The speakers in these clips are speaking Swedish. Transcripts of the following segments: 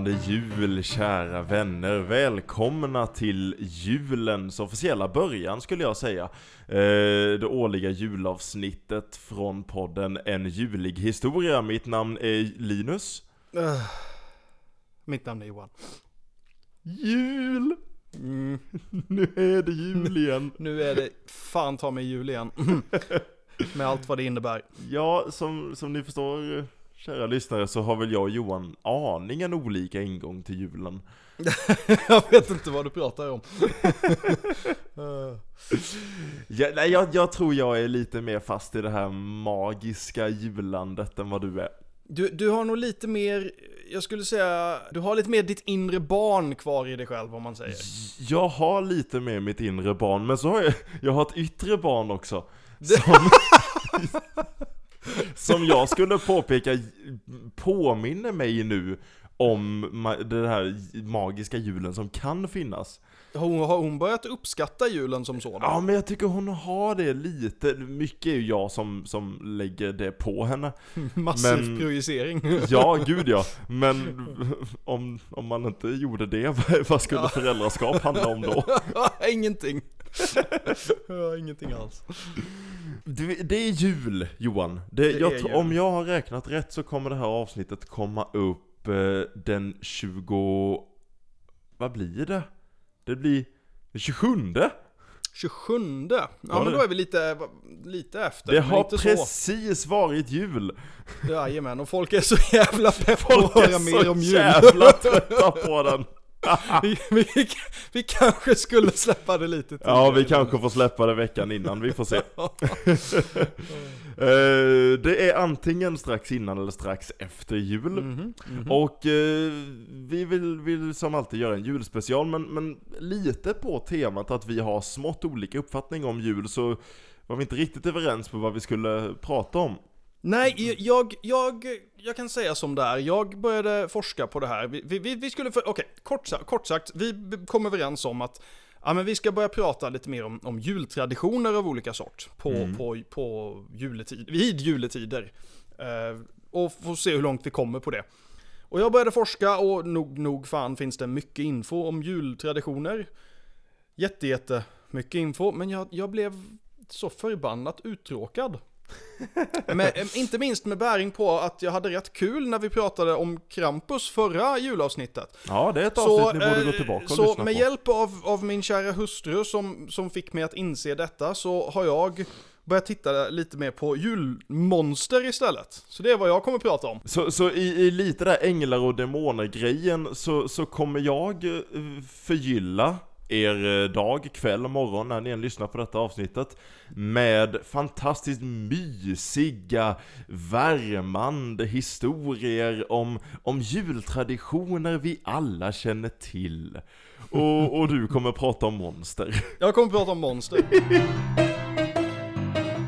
Strålande jul, kära vänner. Välkomna till julens officiella början skulle jag säga. Eh, det årliga julavsnittet från podden En julig historia. Mitt namn är Linus. Uh, mitt namn är Johan. Jul! Mm, Nu är det jul igen. nu är det fan ta mig jul igen. Med allt vad det innebär. Ja, som, som ni förstår, kära lyssnare, så har väl jag och Johan aningen olika ingång till julen. jag vet inte vad du pratar om. Ja, nej, jag, jag tror jag är lite mer fast i det här magiska julandet än vad du är. du, du har nog lite mer, jag skulle säga, du har lite mer ditt inre barn kvar i dig själv om man säger. Jag har lite med mitt inre barn, men så har jag, jag har ett yttre barn också. Som, som jag skulle påpeka påminner mig nu om den här magiska julen som kan finnas. Hon, har hon börjat uppskatta julen som sådan? Ja men jag tycker hon har det lite, mycket är ju jag som, som lägger det på henne. Massiv men- projicering. Ja, gud ja. Men om, om man inte gjorde det, vad- skulle Ja. föräldraskap handla om då? ingenting. Ingenting alls. Det, det är jul, Johan. Det, Det jag, är jul. Om jag har räknat rätt så kommer det här avsnittet komma upp eh, den 20... Vad blir det? Det blir den 27. 27. Ja, Var men då är vi lite, lite efter. Det har inte så. precis varit jul. Jajamän, och folk är så jävla pepp på Folk att är höra mer så om jul. jävla trötta på den. vi, vi, vi kanske skulle släppa det lite tidigare. Ja, vi kanske får släppa det veckan innan, vi får se. Eh, det är antingen strax innan eller strax efter jul. Mhm, mhm. Och eh, vi vill, vill som alltid göra en julspecial, men, men lite på temat att vi har smått olika uppfattning om jul, så var vi inte riktigt överens på vad vi skulle prata om. Nej, jag, jag, jag kan säga som det är. Jag började forska på det här. Vi, vi- vi, skulle, okej, kort, sa- kort sagt, vi kom överens om att ja, men vi ska börja prata lite mer om, om jultraditioner av olika sort på, Mm. på, på juletid, vid juletider. Eh, och få se hur långt vi kommer på det. Och jag började forska och nog, nog fan finns det mycket info om jultraditioner. Jätte, jätte mycket info, men jag, jag blev så förbannat uttråkad. med, eh, inte minst med bäring på att jag hade rätt kul när vi pratade om Krampus förra julavsnittet. Ja, det är ett Så, avsnitt ni borde eh, gå tillbaka och så lyssna med på. hjälp av, av min kära hustru som, som fick mig att inse detta så har jag börjat titta lite mer på julmonster istället. Så det är vad jag kommer prata om. Så, så i, i lite där änglar och demoner grejen så, så kommer jag eh, förgylla er eh, dag, kväll, morgon när ni än lyssnar på detta avsnittet med fantastiskt mysiga, värmande historier om, om jultraditioner vi alla känner till. Och, och du kommer prata om monster. Jag kommer prata om monster.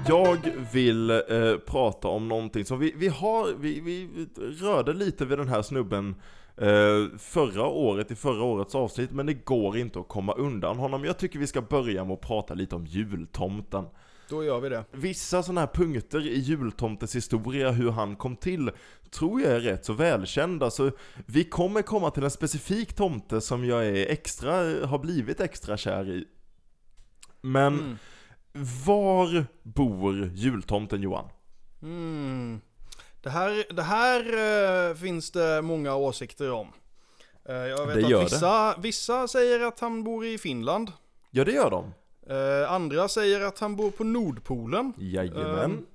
Jag vill eh, prata om någonting som vi, vi har, vi, vi rörde lite vid den här snubben eh, förra året, i förra årets avsnitt, men det går inte att komma undan honom. Jag tycker vi ska börja med att prata lite om jultomten. Då gör vi det. Vissa sådana här punkter i jultomtens historia, hur han kom till, tror jag är rätt så välkända. Så vi kommer komma till en specifik tomte som jag är extra, har blivit extra kär i. Men Mm. var bor jultomten Johan? Mm. Det här, det här eh, finns det många åsikter om. Eh, jag vet Det gör att vissa, vissa säger att han bor i Finland. Ja det gör de. Eh, andra säger att han bor på Nordpolen. Jajamän. Ehm.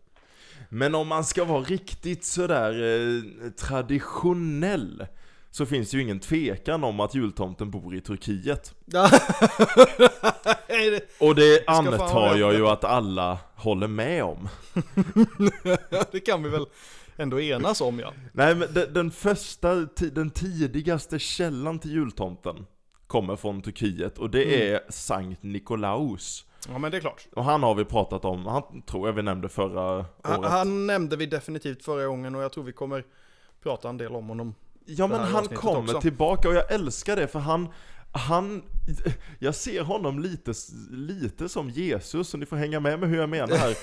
Men om man ska vara riktigt sådär eh, traditionell så finns det ju ingen tvekan om att jultomten bor i Turkiet. Nej, det, Och det fan antar jag ju att alla håller med om. det kan vi väl ändå enas om ja. Nej men den, den första, den tidigaste källan till jultomten kommer från Turkiet och det är Sankt Nikolaus. Ja men det är klart. Och han har vi pratat om, han tror jag vi nämnde förra Han, året. han nämnde vi definitivt förra gången och jag tror vi kommer prata en del om honom. Ja men han kommer också. tillbaka och jag älskar det för han han, jag ser honom lite, lite som Jesus, så ni får hänga med med hur jag menar här.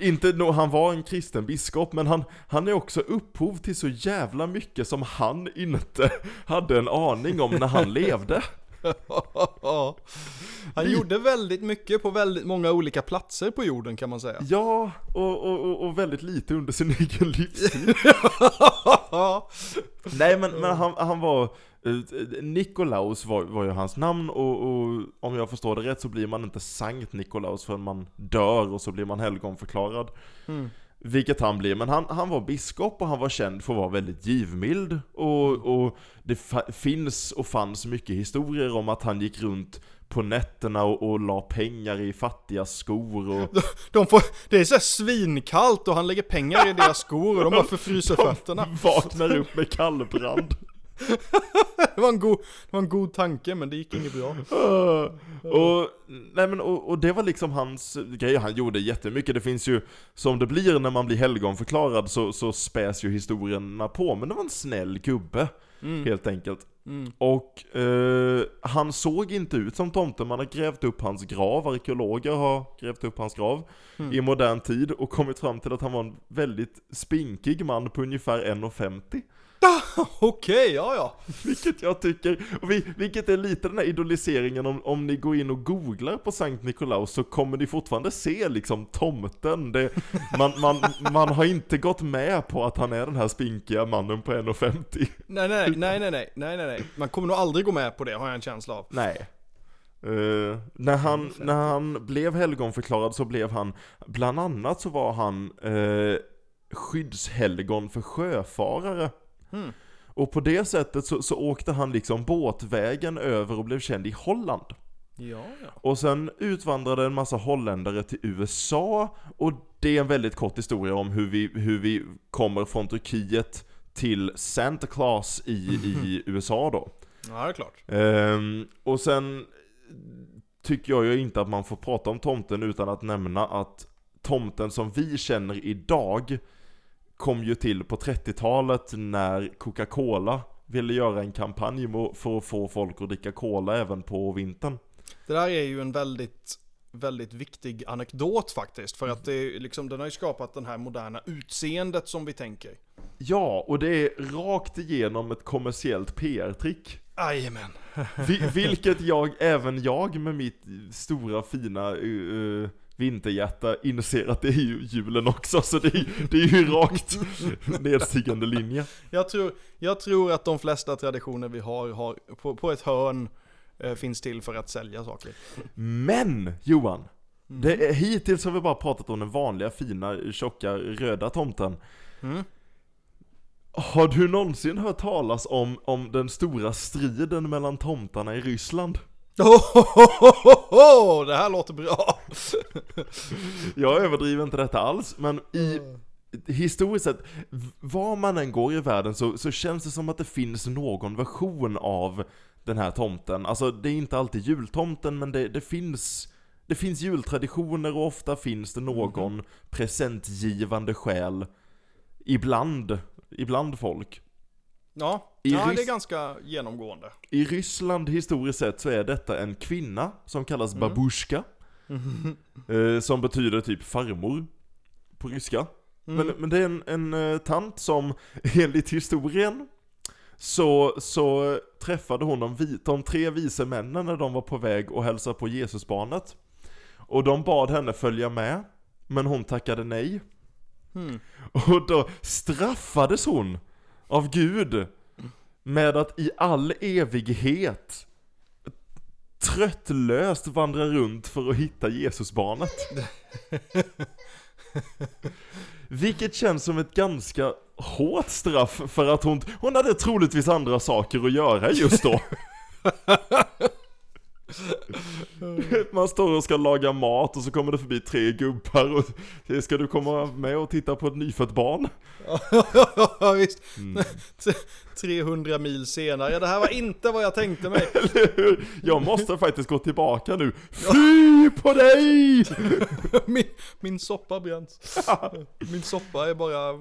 Inte, no, han var en kristen biskop, men han, han är också upphov till så jävla mycket som han inte hade en aning om när han levde. Han gjorde väldigt mycket på väldigt många olika platser på jorden kan man säga. Ja, och, och, och väldigt lite under sin egen livstid. Nej men, men han, han var, Nikolaus var, var ju hans namn och, och, om jag förstår det rätt så blir man inte Sankt Nikolaus förrän man dör och så blir man helgonförklarad. Mm. Vilket han blir, men han, han var biskop och han var känd för att vara väldigt givmild. Och, och det finns och fanns mycket historier om att han gick runt på nätterna och, och la pengar i fattiga skor och... De får, det är så svinkallt och han lägger pengar i deras skor och de bara förfryser fötterna. Vaknar upp med kallbrand. Det var, en god, det var en god tanke men det gick inget bra. och, nej men, och, och det var liksom hans grej, han gjorde jättemycket. Det finns ju, som det blir när man blir helgonförklarad så, så späs ju historierna på. Men det var en snäll gubbe, helt enkelt. Mm. Och eh, han såg inte ut som tomten, man har grävt upp hans grav, arkeologer har grävt upp hans grav i modern tid och kommit fram till att han var en väldigt spinkig man på ungefär 1,50. Okej, ja ja. Vilket jag tycker, och vi, vilket är lite den här idoliseringen om, om ni går in och googlar på Sankt Nikolaus så kommer ni fortfarande se liksom tomten. Det, man, man, man har inte gått med på att han är den här spinkiga mannen på 1,50. Nej, nej, nej, nej, nej, nej, nej, nej. Man kommer nog aldrig gå med på det har jag en känsla av. Nej. Eh, när, han, när han blev helgonförklarad så blev han, bland annat så var han uh, skyddshelgon för sjöfarare. Mm. Och på det sättet så, så åkte han liksom båtvägen över och blev känd i Holland. Ja, ja. Och sen utvandrade en massa holländare till USA och det är en väldigt kort historia om hur vi, hur vi kommer från Turkiet till Santa Claus i, i USA då. Ja, det är klart. Ehm, och sen tycker jag ju inte att man får prata om tomten utan att nämna att tomten som vi känner idag kom ju till på 30-talet när Coca-Cola ville göra en kampanj för att få folk att dricka cola även på vintern. Det där är ju en väldigt, väldigt viktig anekdot faktiskt. För att det är liksom, den har ju skapat den här moderna utseendet som vi tänker. Ja, och det är rakt igenom ett kommersiellt PR-trick. Jajamän. Vi, vilket jag, även jag med mitt stora fina uh, vinterhjärta inser att det är ju julen också, så det är, det är ju rakt nedstigande linje. Jag tror, jag tror att de flesta traditioner vi har, har på, på ett hörn eh, finns till för att sälja saker. Men Johan, det är, hittills har vi bara pratat om den vanliga fina tjocka röda tomten. Mm. Har du någonsin hört talas om, om den stora striden mellan tomtarna i Ryssland? Oh, det här låter bra. Jag överdriver inte detta alls, men i historiskt sett, var man än går i världen så, så känns det som att det finns någon version av den här tomten. Alltså det är inte alltid jultomten, men det, det finns det finns jultraditioner och ofta finns det någon presentgivande själ ibland, ibland folk. Ja, I ja det är ganska genomgående. I Ryssland historiskt sett så är detta en kvinna som kallas babushka. Eh, som betyder typ farmor på ryska. Men, men det är en, en eh, tant som enligt historien så, så träffade hon de, vi, de tre vise männen när de var på väg och hälsa på Jesusbarnet. Och de bad henne följa med, men hon tackade nej. Mm. Och då straffades hon av Gud med att i all evighet tröttlöst vandra runt för att hitta Jesusbarnet. Vilket känns som ett ganska hårt straff för att hon, hon hade troligtvis andra saker att göra just då. Man står och ska laga mat och så kommer det förbi tre gubbar och ska du komma med och titta på ett nyfött barn? Ja visst. 300 mil senare, det här var inte vad jag tänkte mig. Eller hur? Jag måste faktiskt gå tillbaka nu. Fy på dig! Min, min soppa bränns. Min soppa är bara,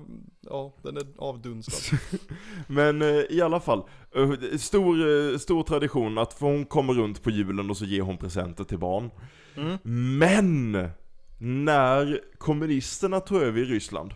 Ja, den är avdunstad. Men eh, i alla fall, eh, stor, eh, stor tradition att hon kommer runt på julen och så ger hon presenter till barn. Mm. Men! När kommunisterna tog över i Ryssland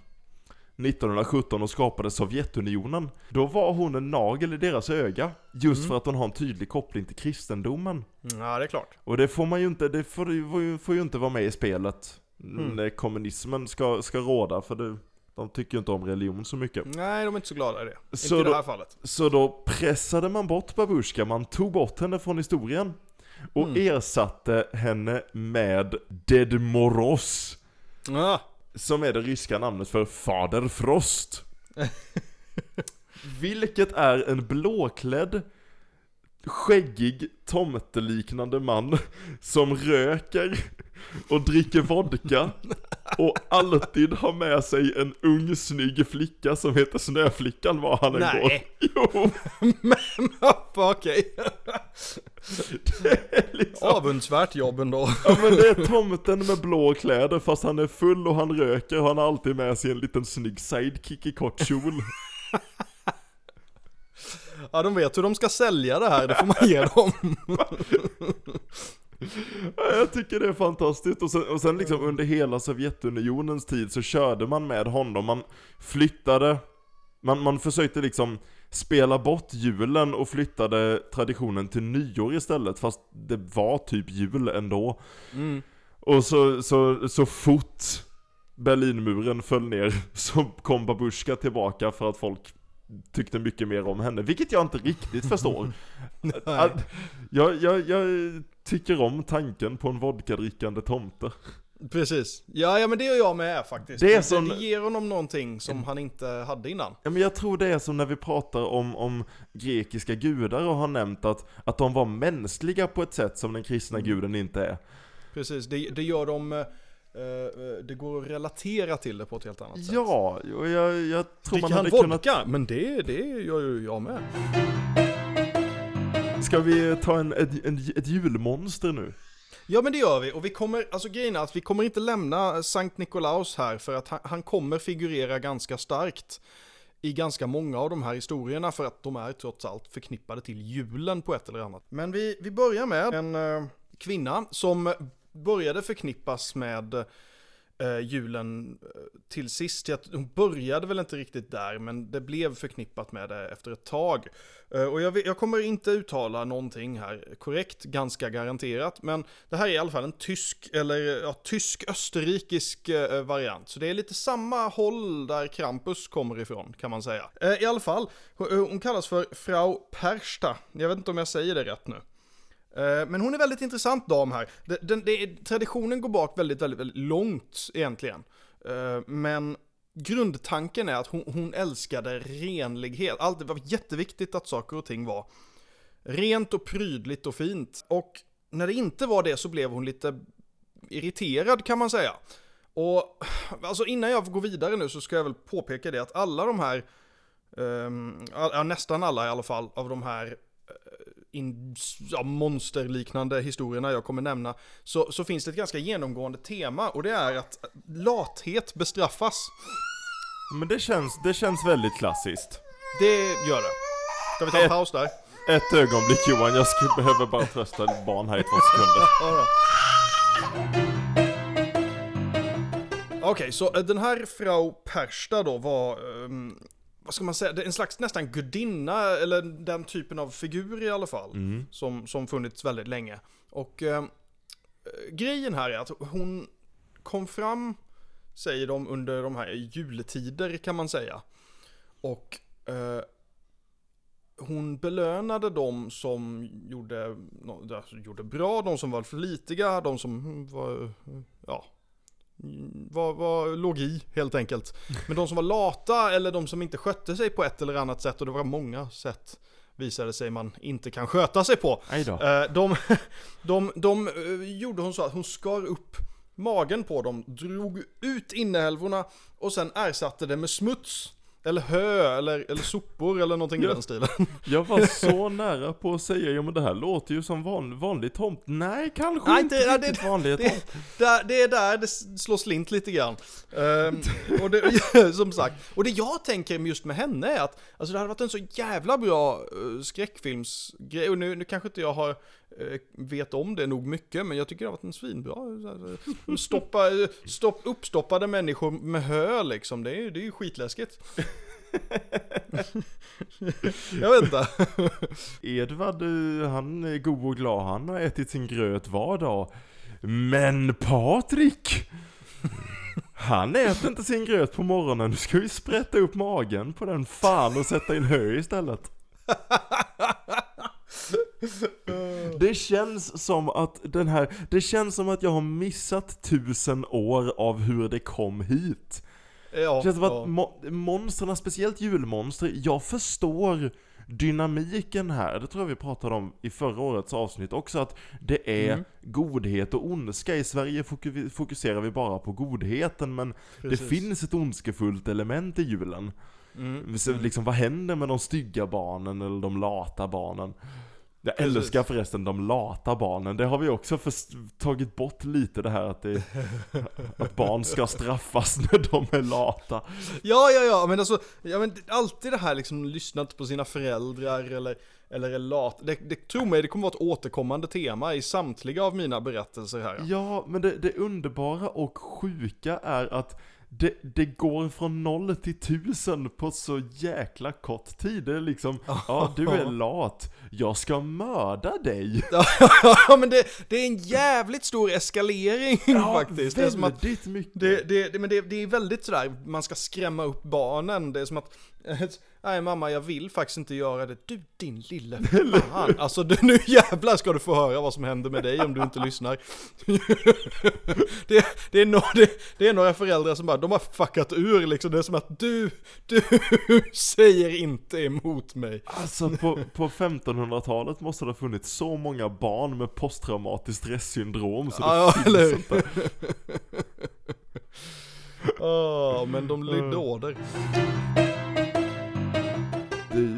1917 och skapade Sovjetunionen Då var hon en nagel i deras öga Just Mm. för att hon har en tydlig koppling till kristendomen Ja, det är klart. Och det får man ju inte, det får, får ju inte vara med i spelet Mm. När kommunismen ska, ska råda för det, de tycker ju inte om religion så mycket Nej, de är inte så glada i det. Så inte i det här fallet. Så då pressade man bort Babushka, man tog bort henne från historien Och Mm. ersatte henne med Ded Moroz Ja, Som är det ryska namnet för Fader Frost Vilket är en blåklädd Skäggig, tomteliknande man Som röker och dricker vodka Och alltid har med sig en ung snygg flicka som heter Snöflickan var han än Nej. går Jo, men okej. det är liksom Avundsvärt jobb ändå. Ja men det är tomten med blå kläder fast han är full och han röker och han har alltid med sig en liten snygg sidekick i kort kjol Ja, de vet hur de ska sälja det här, det får man ge dem. Ja, Jag tycker det är fantastiskt och sen, och sen liksom under hela Sovjetunionens tid så körde man med honom, man flyttade man, man försökte liksom spela bort julen och flyttade traditionen till nyår istället fast det var typ jul ändå Mm. Och så, så, så fort Berlinmuren föll ner så kom Babushka tillbaka för att folk tyckte mycket mer om henne, vilket jag inte riktigt förstår. Att, jag, jag, jag tycker om tanken på en vodkadrickande tomte. Precis. Ja, ja men det gör jag med faktiskt. Det är som- det ger honom någonting som han inte hade innan. Ja, men jag tror det är som när vi pratar om, om grekiska gudar och har nämnt att, att de var mänskliga på ett sätt som den kristna guden inte är. Precis, det, det gör dem... eh, eh, det går att relatera till det på ett helt annat sätt. Ja, och jag, jag tror man hade vodka? kunnat... Men det, det gör ju jag med. Ska vi ta en, ett, ett julmonster nu? Ja men det gör vi, och vi kommer, alltså grejen är att vi kommer inte lämna Sankt Nikolaus här för att han, han kommer figurera ganska starkt i ganska många av de här historierna för att de är trots allt förknippade till julen på ett eller annat. Men vi, vi börjar med en eh, kvinna som började förknippas med eh, julen eh, till sist. Hon började väl inte riktigt där, men det blev förknippat med det efter ett tag. Eh, och jag, jag kommer inte uttala någonting här korrekt, ganska garanterat, men det här är i alla fall en tysk, eller eh, ja, tysk-österrikisk eh, variant. Så det är lite samma håll där Krampus kommer ifrån, kan man säga. Eh, I alla fall, hon, eh, hon kallas för Frau Persta. Jag vet inte om jag säger det rätt nu. Eh, men hon är väldigt intressant dam här. Den, den, traditionen går bak väldigt, väldigt, väldigt långt egentligen. Eh, men grundtanken är att hon, hon älskade renlighet. Allt, det var jätteviktigt att saker och ting var rent och prydligt och fint. Och när det inte var det så blev hon lite irriterad kan man säga. Och alltså innan jag går vidare nu så ska jag väl påpeka det att alla de här, um, ja, nästan alla i alla fall, av de här in, ja, monsterliknande historierna jag kommer nämna, så, så finns det ett ganska genomgående tema och det är att lathet bestraffas. Men det känns, det känns väldigt klassiskt. Det gör det. Ska vi ta en Ett- paus där? Ett ögonblick Johan, jag skulle behöver bara trösta ett barn här i två sekunder. Okej, så eh, den här Frau Persta då var, ehm, vad ska man säga, en slags nästan gudinna, eller den typen av figur i alla fall, Mm. som, som funnits väldigt länge. Och eh, grejen här är att hon kom fram, säger de, under de här juletider kan man säga. Och eh, hon belönade de som gjorde, alltså, gjorde bra, de som var flitiga, de som var, ja, var, var, låg i helt enkelt. Men de som var lata eller de som inte skötte sig på ett eller annat sätt, och det var många sätt visade sig man inte kan sköta sig på. Eh, De, de, de eh, gjorde hon så att hon skar upp magen på dem, drog ut inälvorna och sen ersatte det med smuts. Eller hö, eller, eller sopor eller någonting Ja. i den stilen. Jag var så nära på att säga, ja men det här låter ju som van, vanlig tomt. Nej, kanske Nej, inte det- ja, det- riktigt vanlig det- tomt. Där, det är där det slår slint lite grann. Ehm, och det, som sagt, och det jag tänker just med henne är att alltså det hade varit en så jävla bra uh, skräckfilmsgrej, och nu, nu kanske inte jag har vet om det nog mycket, men jag tycker det har varit en svinbra. eh, Stoppa, eh, stopp, uppstoppade människor med hö liksom, det är, det är ju skitläskigt. jag vet inte. Edvard, eh, han är god och glad, han har ätit sin gröt var dag. Men Patrik! Han äter inte sin gröt på morgonen, du ska ju sprätta upp magen på den fan och sätta in hö istället. Det känns som att den här, det känns som att jag har missat tusen år av hur det kom hit. Ja, Det känns som ja. att mo- monstren, speciellt julmonster, jag förstår dynamiken här, det tror jag vi pratade om i förra årets avsnitt också, att det är Mm. godhet och ondska. I Sverige foku- fokuserar vi bara på godheten, men Precis. det finns ett ondskefullt element i julen. Mm. Så liksom, vad händer med de stygga barnen eller de lata barnen? Jag Precis. älskar förresten de lata barnen, det har vi också tagit bort lite det här att, det, att barn ska straffas när de är lata. Ja, ja, ja, men alltså, ja, men alltid det här liksom lyssnat på sina föräldrar eller, eller är lat. Det, det, tro mig, det kommer vara ett återkommande tema i samtliga av mina berättelser här. Ja, men det, det underbara och sjuka är att det, det går från noll till tusen på så jäkla kort tid. Det är liksom, ja du är lat, jag ska mörda dig. Ja, men det, det är en jävligt stor eskalering faktiskt. Det är som att mycket. det, det, men det, det är väldigt sådär, man ska skrämma upp barnen. Det är som att, nej mamma jag vill faktiskt inte göra det. Du din lille fan. Alltså du, nu jävlar ska du få höra vad som händer med dig om du inte lyssnar. det, det, är no, det, det är några föräldrar som bara, de har fuckat ur liksom. Det är som att du, du säger inte emot mig. Alltså på, på 1500-talet måste det ha funnits så många barn med posttraumatiskt stresssyndrom så det Ja, finns eller inte. Åh, men de lydde order.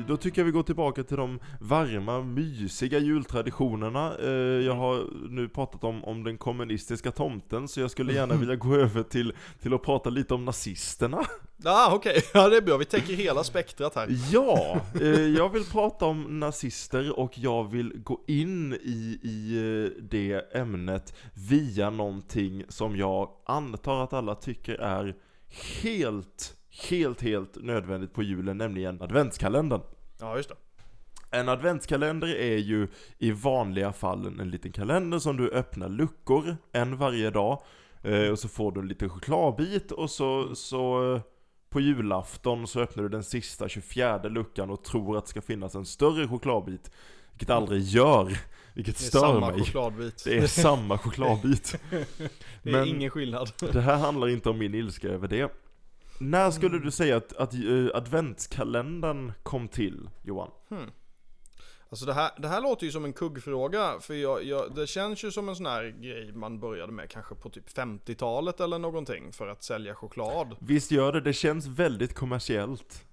Då tycker jag vi går tillbaka till de varma, mysiga jultraditionerna. Eh, Jag har nu pratat om, om den kommunistiska tomten, så jag skulle gärna vilja gå över till, till att prata lite om nazisterna. Ja, okej. Ja, det är bra. Vi täcker hela spektrat här. Ja, eh, jag vill prata om nazister och jag vill gå in i, i eh, det ämnet via någonting som jag antar att alla tycker är helt, helt, helt nödvändigt på julen, nämligen adventskalendern. Ja, just det. En adventskalender är ju i vanliga fall en liten kalender som du öppnar luckor en varje dag. Eh, och så får du en liten chokladbit och så, så på julafton så öppnar du den sista 24 luckan och tror att det ska finnas en större chokladbit. Vilket aldrig gör. Vilket Det är stör samma mig. chokladbit. Det är samma chokladbit. Det är men- ingen skillnad. Det här handlar inte om min ilska över det. När skulle Mm. du säga att, att eh, adventskalendern kom till, Johan? Alltså det här, det här låter ju som en kuggfråga, för jag, jag, det känns ju som en sån här grej man började med kanske på typ 50-talet eller någonting för att sälja choklad. Visst gör det, det känns väldigt kommersiellt.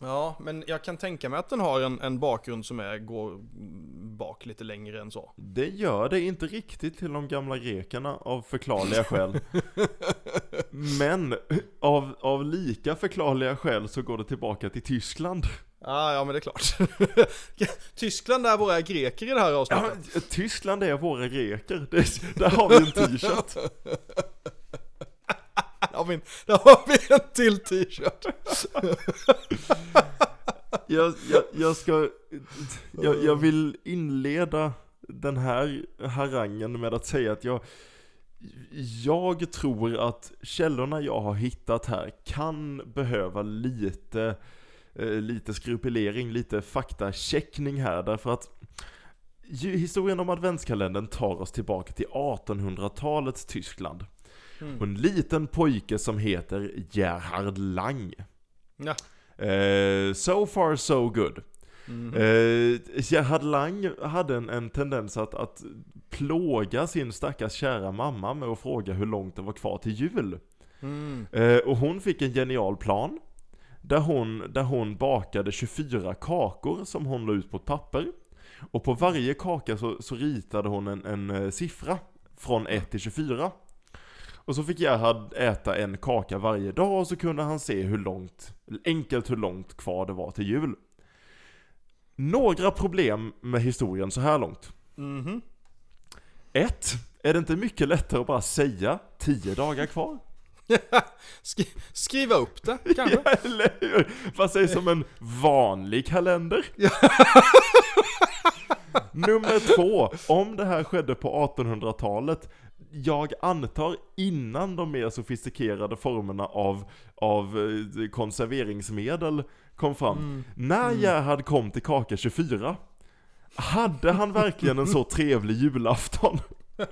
Ja, men jag kan tänka mig att den har en, en bakgrund som är, går bak lite längre än så. Det gör det inte riktigt till de gamla grekerna av förklarliga skäl. Men av, av lika förklarliga skäl så går det tillbaka till Tyskland. Ah, ja, men det är klart. Tyskland är våra greker i det här Ja, avsnittet. men Tyskland är våra greker. Det, där har vi en t-shirt. Där har vi en, där har vi en till t-shirt. Jag, jag, jag ska... Jag, jag vill inleda den här harangen med att säga att jag... Jag tror att källorna jag har hittat här kan behöva lite, eh, lite skrupulering, lite faktacheckning här därför att historien om adventskalendern tar oss tillbaka till 1800-talets Tyskland. Mm. Och en liten pojke som heter Gerhard Lang. Ja. Eh, so far so good. Mm. Eh, Gerhard Lang hade en, en tendens att, att plåga sin stackars kära mamma med att fråga hur långt det var kvar till jul. Mm. Eh, och hon fick en genial plan. där hon, där hon bakade 24 kakor som hon la ut på ett papper. Och på varje kaka så, så ritade hon en, en eh, siffra från 1 till 24. Och så fick Gerhard äta en kaka varje dag och så kunde han se hur långt, enkelt hur långt kvar det var till jul. Några problem med historien så här långt. Mhm. Ett, Är det inte mycket lättare att bara säga 10 dagar kvar? Skri skriva upp det, kanske? Ja, eller hur? Vad sägs som en vanlig kalender? Nummer två, om det här skedde på 1800-talet, jag antar innan de mer sofistikerade formerna av, av eh, konserveringsmedel kom fram. När Gerhard kom till kaka 24, hade han verkligen en så trevlig julafton?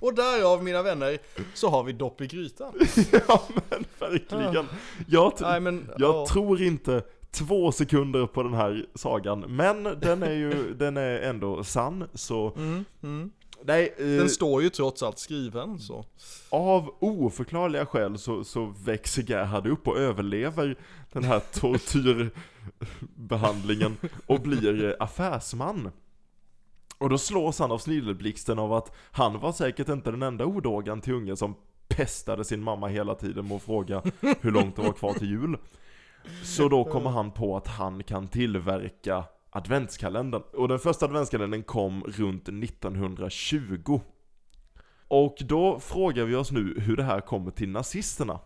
Och därav mina vänner, så har vi dopp i grytan. ja men verkligen. Jag, t- Nej men, jag ja. tror inte två sekunder på den här sagan, men den är ju, den är ändå sann, så Mm, mm. Nej, eh, Den står ju trots allt skriven så. av oförklarliga skäl så, så växer Gerhard upp och överlever den här tortyrbehandlingen och blir eh, affärsman. Och då slås han av snilleblixten av att han var säkert inte den enda odågan till ungen som pestade sin mamma hela tiden med att fråga hur långt det var kvar till jul. Så då kommer han på att han kan tillverka adventskalendern. Och den första adventskalendern kom runt 1920. Och då frågar vi oss nu hur det här kommer till nazisterna.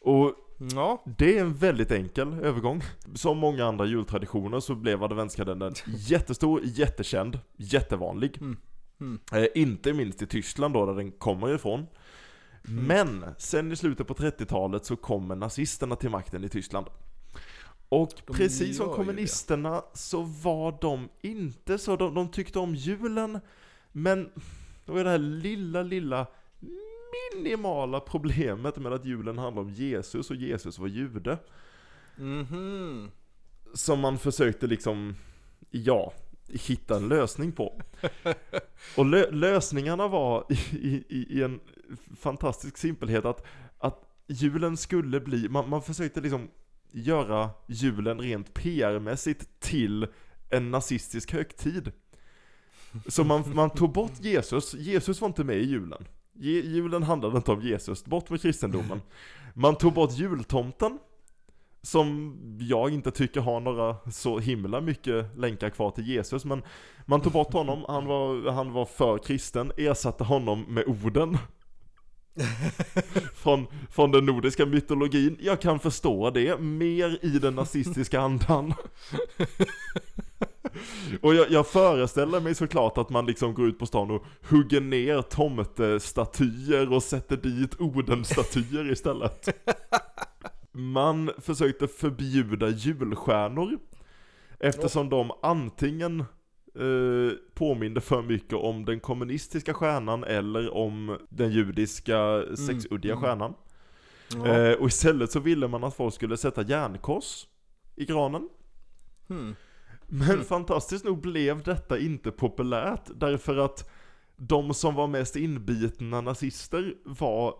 Och Ja, det är en väldigt enkel övergång. Som många andra jultraditioner så blev adventskalendern jättestor, jättekänd, jättevanlig. Mm. Mm. Eh, inte minst i Tyskland då, där den kommer ifrån. Men sen i slutet på 30-talet så kommer nazisterna till makten i Tyskland. Och De precis som kommunisterna så var de inte så, de, de tyckte om julen, men det var det här lilla, lilla minimala problemet med att julen handlar om Jesus och Jesus var jude. mhm. Som man försökte liksom, ja, hitta en lösning på. Och lö lösningarna var i, i, i en fantastisk simpelhet att, att julen skulle bli, man, man försökte liksom göra julen rent PR-mässigt till en nazistisk högtid. Så man, man tog bort Jesus, Jesus var inte med i julen. Je, julen handlade inte om Jesus, bort med kristendomen. Man tog bort jultomten, som jag inte tycker har några så himla mycket länkar kvar till Jesus, men man tog bort honom, han var, han var för kristen, ersatte honom med orden. från, från den nordiska mytologin, jag kan förstå det, mer i den nazistiska andan. Och jag, jag föreställer mig såklart att man liksom går ut på stan och hugger ner tomtestatyer och sätter dit Odenstatyer istället. Man försökte förbjuda julstjärnor eftersom de antingen eh, påminde för mycket om den kommunistiska stjärnan eller om den judiska sexuddiga mm. stjärnan. Ja. Eh, och istället så ville man att folk skulle sätta järnkors i granen. Hmm. Men fantastiskt nog blev detta inte populärt därför att de som var mest inbitna nazister var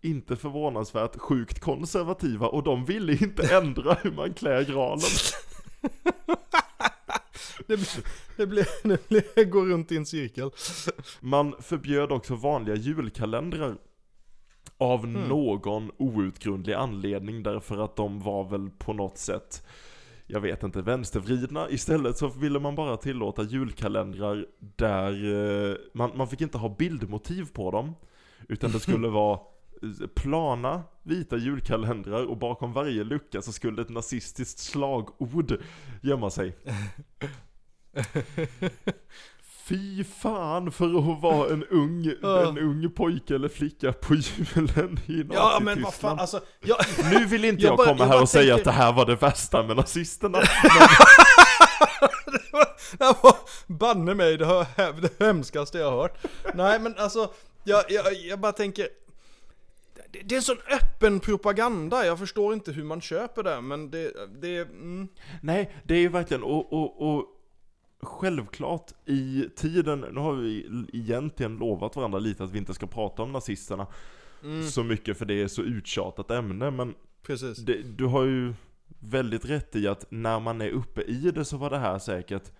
inte förvånansvärt sjukt konservativa och de ville inte ändra hur man klär granen. Det, blir- det, blir, det går runt i en cirkel. Man förbjöd också vanliga julkalendrar av någon outgrundlig anledning därför att de var väl på något sätt jag vet inte, vänstervridna. Istället så ville man bara tillåta julkalendrar där eh, man, man fick inte ha bildmotiv på dem. Utan det skulle vara plana, vita julkalendrar och bakom varje lucka så skulle ett nazistiskt slagord gömma sig. Fy fan för att vara en ung, en ung pojke eller flicka på julen i Ja men vad fan alltså, jag, Nu vill inte Jag jag, komma här och säga tänker- att det här var det värsta med nazisterna. det här var banne mig det, hör, det hemskaste jag har hört. Nej men alltså, jag, jag, jag bara tänker det, är en sån öppen propaganda, jag förstår inte hur man köper det men det, det mm, Nej, det är ju verkligen, och, och, och självklart i tiden, nu har vi egentligen lovat varandra lite att vi inte ska prata om nazisterna. så mycket för det är så uttjatat ämne, men det, du har ju väldigt rätt i att när man är uppe i det så var det här säkert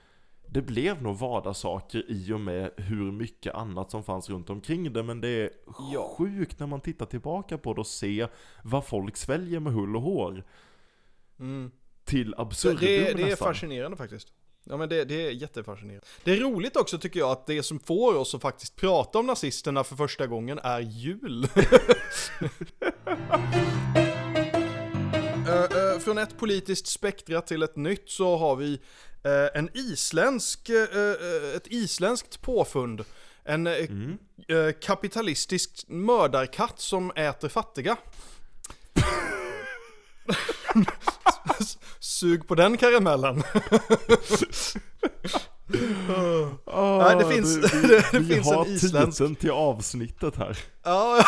det blev nog vardagssaker i och med hur mycket annat som fanns runt omkring det Men det är Ja. sjukt när man tittar tillbaka på det och ser vad folk sväljer med hull och hår Mm. Till absurdum det, det är nästan. fascinerande faktiskt. Ja men det, det är jättefascinerande. Det är roligt också tycker jag att det som får oss att faktiskt prata om nazisterna för första gången är jul. Eh, eh, Från ett politiskt spektra till ett nytt så har vi en isländsk, eh, eh, ett isländskt påfund. En eh, Mm. eh, kapitalistisk mördarkatt som äter fattiga. Sug på den karamellen. Ah, Nej, det finns- vi, det vi finns har en isländsk- titeln till avsnittet här Ja,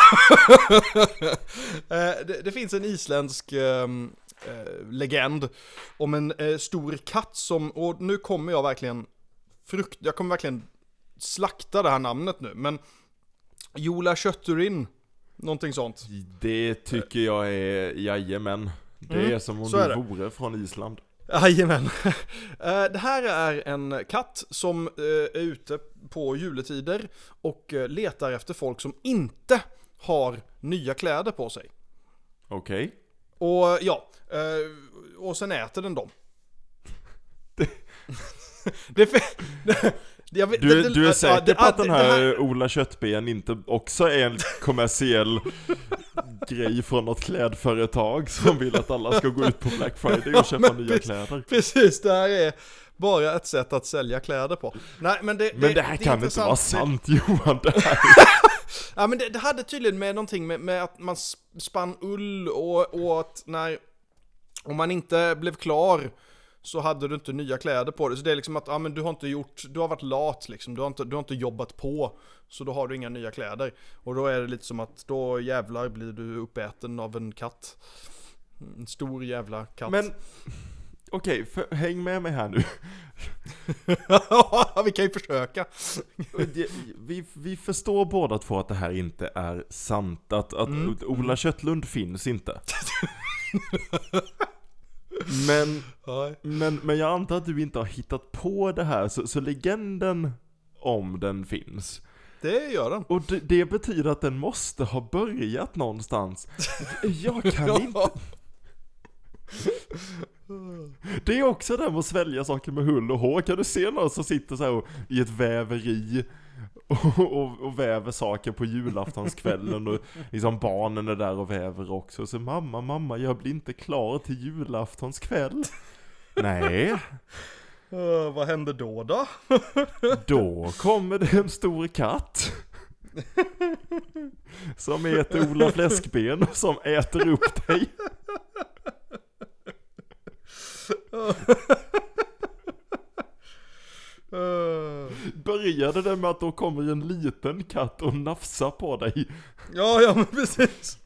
Eh, det, det finns en isländsk ehm, eh, legend om en eh, stor katt som, och nu kommer jag verkligen frukt, jag kommer verkligen slakta det här namnet nu, men Jola Kötturin, någonting sånt. Det tycker jag är, jajamän Det Mm, är som om du det. vore från Island Jajamän. Eh, Det här är en katt som eh, är ute på juletider och eh, letar efter folk som inte har nya kläder på sig. Okej Och ja, eh, och sen äter den dem. Det, jag vet- Du, det- du är ja, säker det- på att den det här Ola Köttben inte också är en kommersiell grej från något klädföretag som vill att alla ska gå ut på Black Friday och köpa men nya precis. kläder? Precis, det här är bara ett sätt att sälja kläder på. Nej men det, Men det här är kan inte vara sant Johan, det här Ja men det, det hade tydligen med någonting med, med att man spann ull och, och att när, om man inte blev klar så hade du inte nya kläder på dig. Så det är liksom att, ja men du har inte gjort, du har varit lat liksom, du har inte, du har inte jobbat på. Så då har du inga nya kläder. Och då är det lite som att, då jävlar blir du uppäten av en katt. En stor jävla katt. Men, okej, för- häng med mig här nu vi kan ju försöka. Vi, vi förstår båda två att det här inte är sant, att, att Mm. Ola Köttlund finns inte Men. Men, men jag antar att du inte har hittat på det här, så, så legenden om den finns. Det gör den. Och det, det betyder att den måste ha börjat någonstans. Jag kan inte... Det är också det med att svälja saker med hull och hår. Kan du se någon som sitter så och, i ett väveri och, och, och väver saker på julaftonskvällen och liksom barnen är där och väver också. Så mamma, mamma, jag blir inte klar till julaftonskväll. Nej, Uh, vad händer då då? Då kommer det en stor katt Som äter Ola Fläskben och som äter upp dig Började det med att då kommer en liten katt och nafsar på dig? Ja, ja men precis.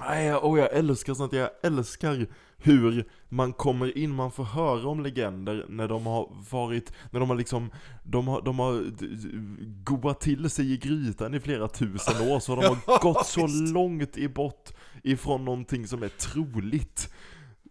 Nej, och jag älskar sånt, jag älskar hur man kommer in, man får höra om legender när de har varit, när de har liksom, de har, de har goat till sig i grytan i flera tusen år, så de har gått så långt i bort ifrån någonting som är troligt,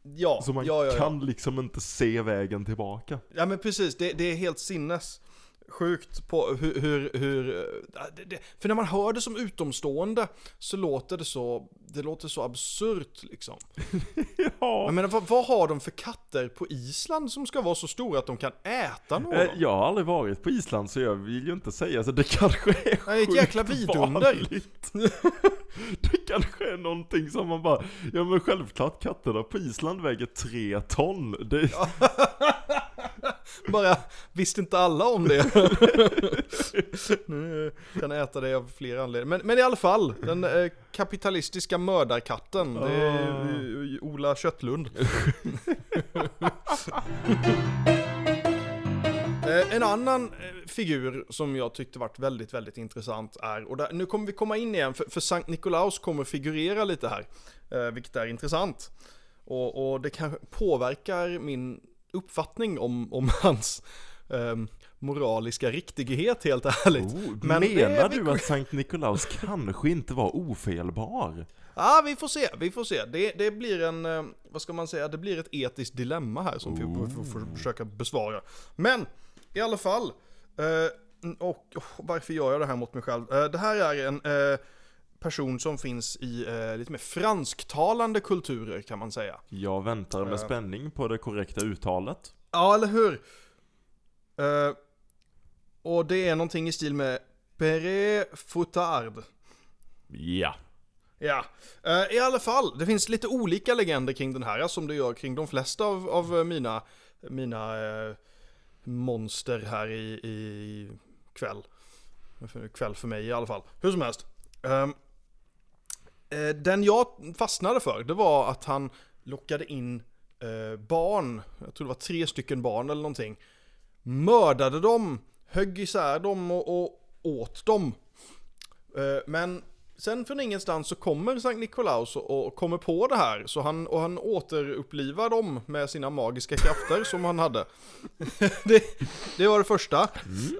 Ja, så man ja, ja, ja. kan liksom inte se vägen tillbaka. Ja men precis, det, det är helt sinnes sjukt på hur, hur, hur äh, det, det, för när man hör det som utomstående så låter det så, det låter så absurt liksom. Ja. Jag menar vad, vad har de för katter på Island som ska vara så stora att de kan äta någon? Eh, Jag har aldrig varit på Island så jag vill ju inte säga så det kanske är Nej, ett jäkla vidunder. Det kanske är någonting som man bara, ja men självklart katterna på Island väger tre ton. Det, Bara, visste inte alla om det? Nu kan äta det av flera anledningar. Men, men i alla fall, den eh, kapitalistiska mördarkatten. Det är Ola Köttlund. Eh, En annan eh, figur som jag tyckte varit väldigt, väldigt intressant är, och där, nu kommer vi komma in igen, för, för Sankt Nikolaus kommer figurera lite här, eh, vilket är intressant. Och, och det kanske påverkar min uppfattning om, om hans ehm, moraliska riktighet helt ärligt. Oh, Men det- menar vi- du att Sankt Nikolaus kanske inte var ofelbar? Ja, vi får se, vi får se. Det, det blir en, eh, vad ska man säga, det blir ett etiskt dilemma här som vi får, får, får försöka besvara. Men, i alla fall, eh, och oh, varför gör jag det här mot mig själv? Eh, det här är en eh, person som finns i eh, lite mer fransktalande kulturer kan man säga. Jag väntar med Eh. spänning på det korrekta uttalet. Ja, eller hur? Eh, och det är någonting i stil med Pere Foutard. Ja. Ja, eh, i alla fall, det finns lite olika legender kring den här som det gör kring de flesta av, av mina, mina eh, monster här i, i kväll. Kväll för mig i alla fall. Hur som helst. Eh, den jag fastnade för, det var att han lockade in eh, barn, jag tror det var tre stycken barn eller någonting. Mördade dem, högg isär dem och, och åt dem. Eh, men sen från ingenstans så kommer Sankt Nikolaus och, och kommer på det här. Så han, och han återupplivar dem med sina magiska krafter som han hade. det, det var det första.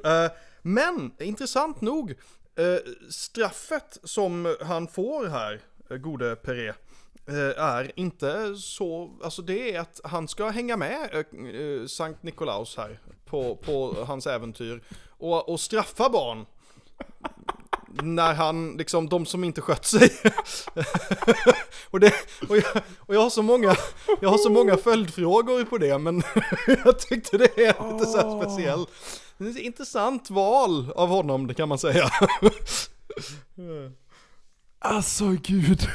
Eh, men intressant nog, eh, Eh, straffet som han får här, eh, gode Peré, eh, är inte så, alltså det är att han ska hänga med Sankt Nikolaus här på, på hans äventyr och, och straffa barn när han, liksom de som inte skött sig. och, det, och, jag, och jag har så många, jag har så många följdfrågor på det men jag tyckte det är lite så här speciell. Intressant val av honom, det kan man säga. Alltså gud.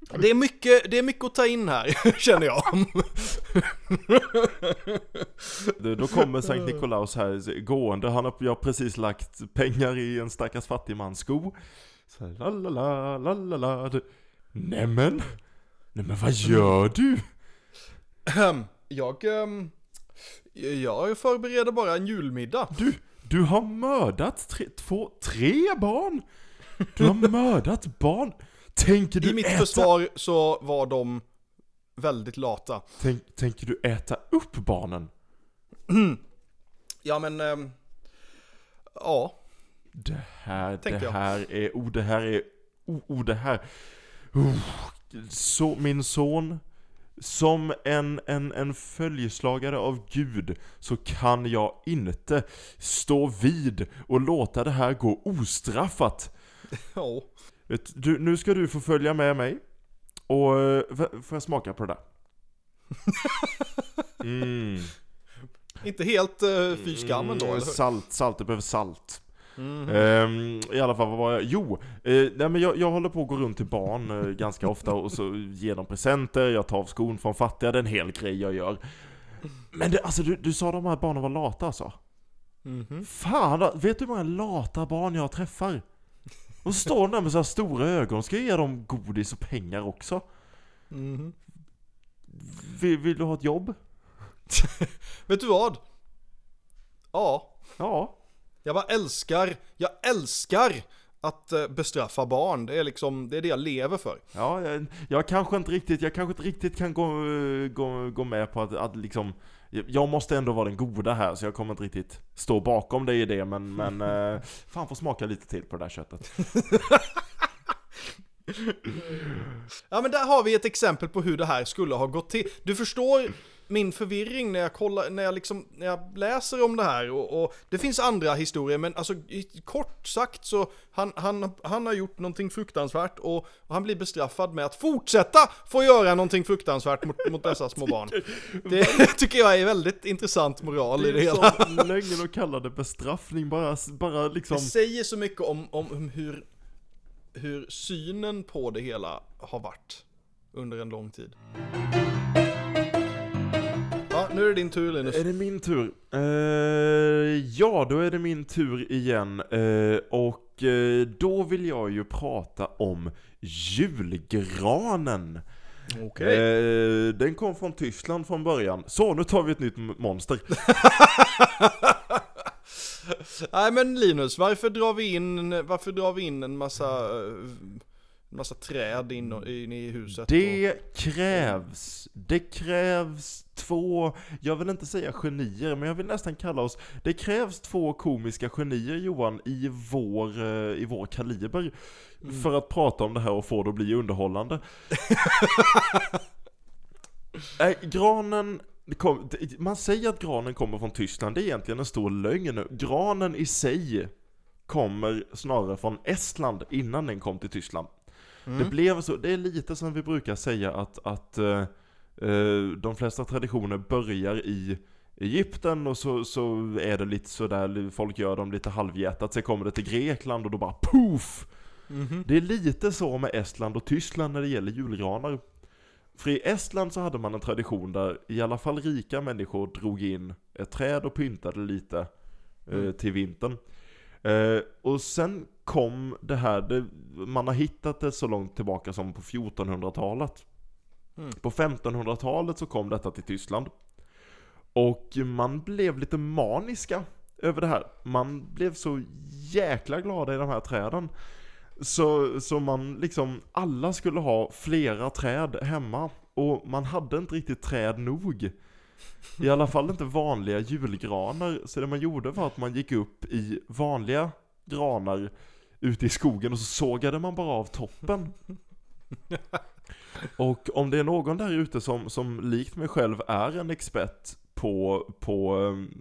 Det är mycket, det är mycket att ta in här, känner jag. Du, Då kommer Sankt Nikolaus här gående, han har, jag har precis lagt pengar i en stackars fattig mans sko. Så här, lalala, lalala. Nämen? Nämen vad gör du? Jag, ehm, jag förbereder bara en julmiddag. Du, du har mördat tre, två, tre barn? Du har mördat barn? Tänker du I mitt äta, försvar så var de väldigt lata. tänk, tänker du äta upp barnen? Ja men, ehm, ja. Det här, Tänkte det jag. här är, oh det här är, oh, oh det här. Oh, så, min son, som en, en, en följeslagare av Gud så kan jag inte stå vid och låta det här gå ostraffat. ja. Du, nu ska du få följa med mig. Och, eh, får jag smaka på det där? Mm. Inte helt uh, fy skam ändå, Mm, eller? Salt, salt, det behöver salt. Mhm. Ehm, I alla fall, vad var jag? Jo, eh, nej, men jag, jag håller på att gå runt till barn eh, ganska ofta och så ger dem presenter, jag tar av skon från fattiga, det är en hel grej jag gör. Men det, alltså du, du sa de här barnen var lata alltså? Mhm. Fan, vet du hur många lata barn jag träffar? Och står de där med så här stora ögon, ska jag ge dem godis och pengar också? Mhm. Vill, vill du ha ett jobb? Vet du vad? Ja, Ja. Jag bara älskar, jag älskar att eh, bestraffa barn. Det är liksom, det är det jag lever för. Ja, jag, jag kanske inte riktigt, jag kanske inte riktigt kan gå, gå, gå med på att, att liksom Jag måste ändå vara den goda här så jag kommer inte riktigt stå bakom dig i det men, men eh, Fan får smaka lite till på det där köttet Ja men där har vi ett exempel på hur det här skulle ha gått till. Du förstår min förvirring när jag kollar, när jag liksom, när jag läser om det här och, och det finns andra historier men alltså i- kort sagt så han, han, han har gjort någonting fruktansvärt och, och han blir bestraffad med att fortsätta få göra någonting fruktansvärt mot, mot dessa små barn. Det tycker jag är väldigt intressant moral i det Det är hela. länge att kalla det bestraffning, bara, bara liksom Det säger så mycket om, om, om hur, hur synen på det hela har varit under en lång tid. Nu är det din tur Linus. Är det min tur? Eh, ja, då är det min tur igen. Eh, och eh, då vill jag ju prata om julgranen. Eh, den kom från Tyskland från början. Så, nu tar vi ett nytt monster. Nej men Linus, varför drar vi in, varför drar vi in en massa, massa träd in, in i huset. och... Det krävs, det krävs två, jag vill inte säga genier, men jag vill nästan kalla oss, det krävs två komiska genier Johan i vår, eh, i vår kaliber. För att prata om det här och få det att bli underhållande. Nej, granen, kom, man säger att granen kommer från Tyskland, det är egentligen en stor lögn. Granen i sig kommer snarare från Estland innan den kom till Tyskland. Det blev så, det är lite som vi brukar säga att, att eh, eh, de flesta traditioner börjar i Egypten och så, så är det lite sådär, folk gör dem lite halvhjärtat, sen kommer det till Grekland och då bara poof! Mhm. Det är lite så med Estland och Tyskland när det gäller julgranar. För i Estland så hade man en tradition där i alla fall rika människor drog in ett träd och pyntade lite eh, till vintern. Eh, och sen kom det här, det, man har hittat det så långt tillbaka som på 1400-talet. Mm. På 1500-talet så kom detta till Tyskland. Och man blev lite maniska över det här. Man blev så jäkla glada i de här träden. Så, så man liksom, alla skulle ha flera träd hemma. Och man hade inte riktigt träd nog. I alla fall inte vanliga julgranar. Så det man gjorde var att man gick upp i vanliga granar ute i skogen och så sågade man bara av toppen. Och om det är någon där ute som, som likt mig själv är en expert på, på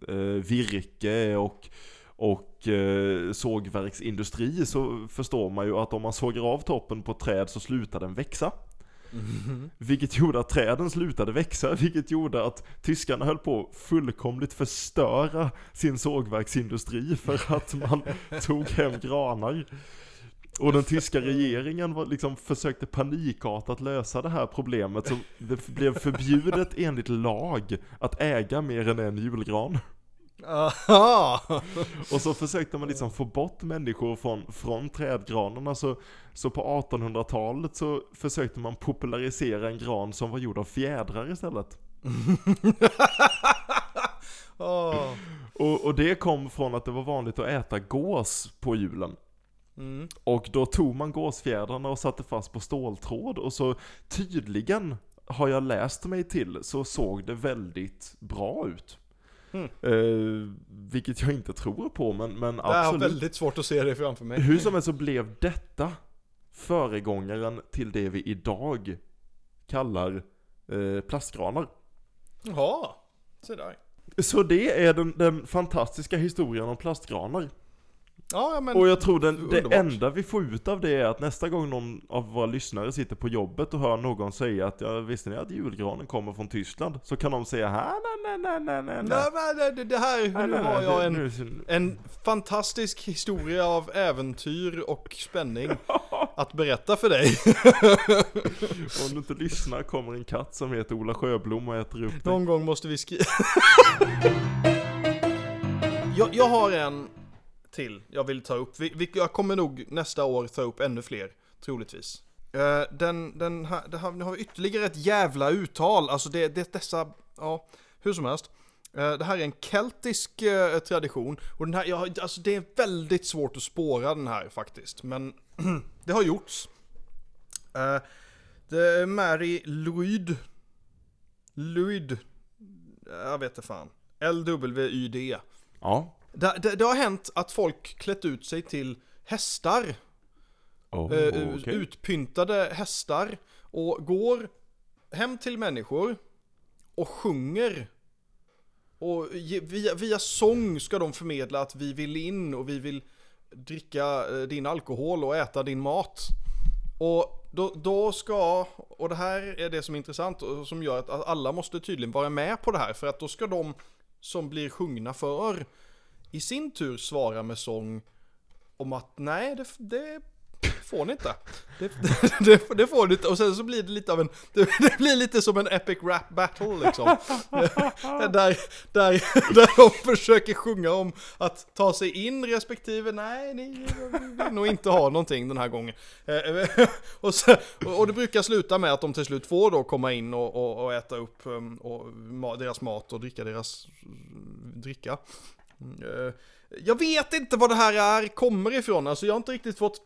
eh, virke och, och eh, sågverksindustri så förstår man ju att om man sågar av toppen på ett träd så slutar den växa. Vilket gjorde att träden slutade växa, vilket gjorde att tyskarna höll på att fullkomligt förstöra sin sågverksindustri för att man tog hem granar. Och den tyska regeringen var liksom försökte panikartat lösa det här problemet så det blev förbjudet enligt lag att äga mer än en julgran. Aha! Och så försökte man liksom få bort människor från, från trädgranarna så, så på 1800-talet så försökte man popularisera en gran som var gjord av fjädrar istället. Åh. Och, och det kom från att det var vanligt att äta gås på julen. Mm. Och då tog man gåsfjädrarna och satte fast på ståltråd och så tydligen har jag läst mig till så såg det väldigt bra ut. Mm. Eh, vilket jag inte tror på men, men Jag har absolut. väldigt svårt att se det framför mig. Hur som helst så blev detta föregångaren till det vi idag kallar eh, plastgranar. Jaha, se där. Så det är den, den fantastiska historien om plastgranar. Ja, men... Och jag tror den, det enda vi får ut av det är att nästa gång någon av våra lyssnare sitter på jobbet och hör någon säga att ja, visste ni att julgranen kommer från Tyskland? Så kan de säga här nej nej nej nej nej Nej, men det, det- här, Nej, nu nej, har nej, jag en, nu- en fantastisk historia av äventyr och spänning att berätta för dig. Om du inte lyssnar kommer en katt som heter Ola Sjöblom och äter upp dig. Någon gång måste vi skriva... jag, jag har en till jag vill ta upp. Vi, vi, jag kommer nog nästa år ta upp ännu fler, troligtvis. Uh, den, den här, det här, nu har vi ytterligare ett jävla uttal. Alltså det, det dessa, ja, hur som helst. Uh, det här är en keltisk uh, tradition. Och den här, ja, alltså det är väldigt svårt att spåra den här faktiskt. Men det har gjorts. Det är Mary Luid. Luid. Jag vet inte fan. L-W-Y-D. Ja. Det, det, det har hänt att folk klätt ut sig till hästar. Oh, eh, okej. Utpyntade hästar. Och går hem till människor och sjunger. Och via, via sång ska de förmedla att vi vill in och vi vill dricka eh, din alkohol och äta din mat. Och då, då ska, och det här är det som är intressant och som gör att alla måste tydligen vara med på det här. För att då ska de som blir sjungna för i sin tur svarar med sång om att nej, det, det får ni inte. Det, det, det får ni inte. Och sen så blir det lite av en, det, det blir lite som en epic rap battle liksom. där, där, där de försöker sjunga om att ta sig in respektive nej, ni vill nog inte ha någonting den här gången. Eh, och, så, och, det brukar sluta med att de till slut får då komma in och, och, och äta upp um, och, deras mat och dricka deras dricka. Eh, Jag vet inte vad det här är, kommer ifrån, alltså jag har inte riktigt fått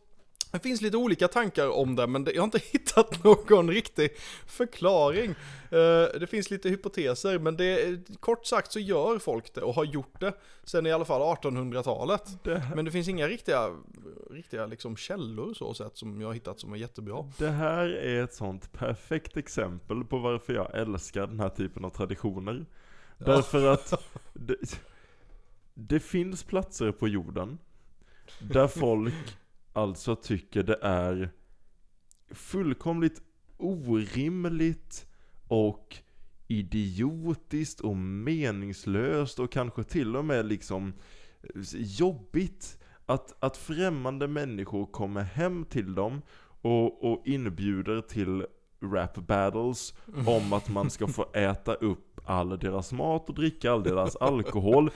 Det finns lite olika tankar om det, men jag har inte hittat någon riktig förklaring. Eh, det finns lite hypoteser, men det, kort sagt så gör folk det och har gjort det sen i alla fall 1800-talet. Det, Men det finns inga riktiga, riktiga liksom källor så sett som jag har hittat som är jättebra. det här är ett sånt perfekt exempel på varför jag älskar den här typen av traditioner. Därför att det, det finns platser på jorden där folk alltså tycker det är fullkomligt orimligt och idiotiskt och meningslöst och kanske till och med liksom jobbigt att, att främmande människor kommer hem till dem och, och inbjuder till rap battles om att man ska få äta upp all deras mat och dricka all deras alkohol.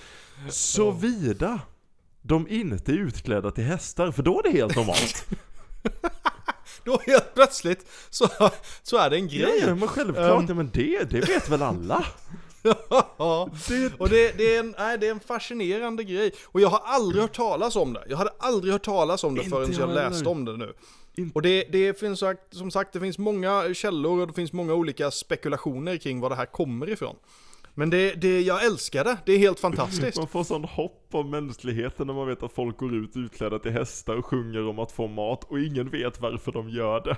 Såvida de inte är utklädda till hästar, för då är det helt normalt. Då helt plötsligt så, så är det en grej. ja men självklart, Um. ja, men det, det vet väl alla? Ja, Det, och det, det, är en, nej, det är en fascinerande grej. Och jag har aldrig hört talas om det. Jag hade aldrig hört talas om det förrän jag läste om det nu. Och det, det finns som sagt, det finns många källor och det finns många olika spekulationer kring var det här kommer ifrån. Men det, det jag älskar det, det är helt fantastiskt. Man får sån hopp om mänskligheten när man vet att folk går ut utklädda till hästar och sjunger om att få mat och ingen vet varför de gör det.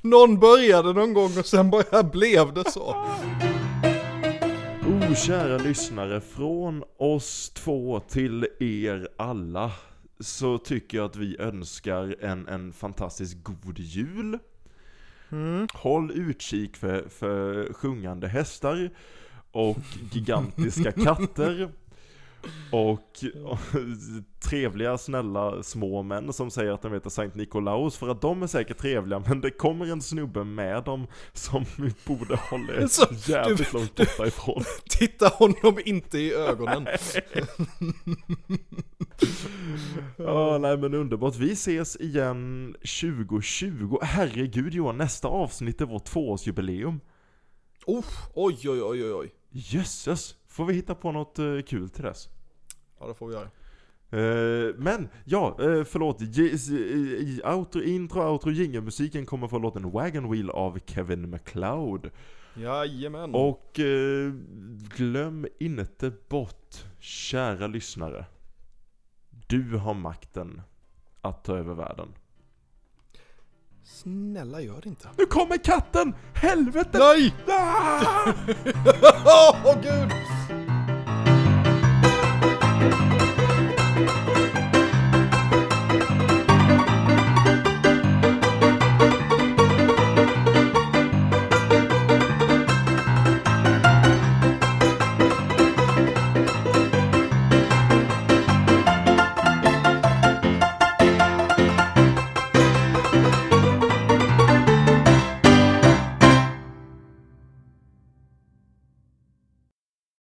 Någon började någon gång och sen bara blev det så. Oh, kära lyssnare, från oss två till er alla så tycker jag att vi önskar en, en fantastiskt god jul. Håll utkik för, för sjungande hästar och gigantiska katter. Och, och trevliga, snälla små män som säger att de heter Sankt Nikolaus för att de är säkert trevliga men det kommer en snubbe med dem som vi borde hålla er Så, jävligt långt borta ifrån. Titta honom inte i ögonen. Ja, nej men underbart. Vi ses igen 2020. Herregud Johan, nästa avsnitt är vårt tvåårsjubileum. Oh, oj, oj, oj, oj, oj. Jösses! Får vi hitta på något eh, kul till dess? Ja, det får vi göra. Eh, men, ja, uh, förlåt. Outro, intro, outro, jingelmusiken kommer från låten Wagon Wheel av Kevin MacLeod. Jajamän. Och eh, glöm inte bort, kära lyssnare. Du har makten att ta över världen. Snälla gör det inte. Nu kommer katten! Helvete! Nej! Ah! Åh, oh, gud!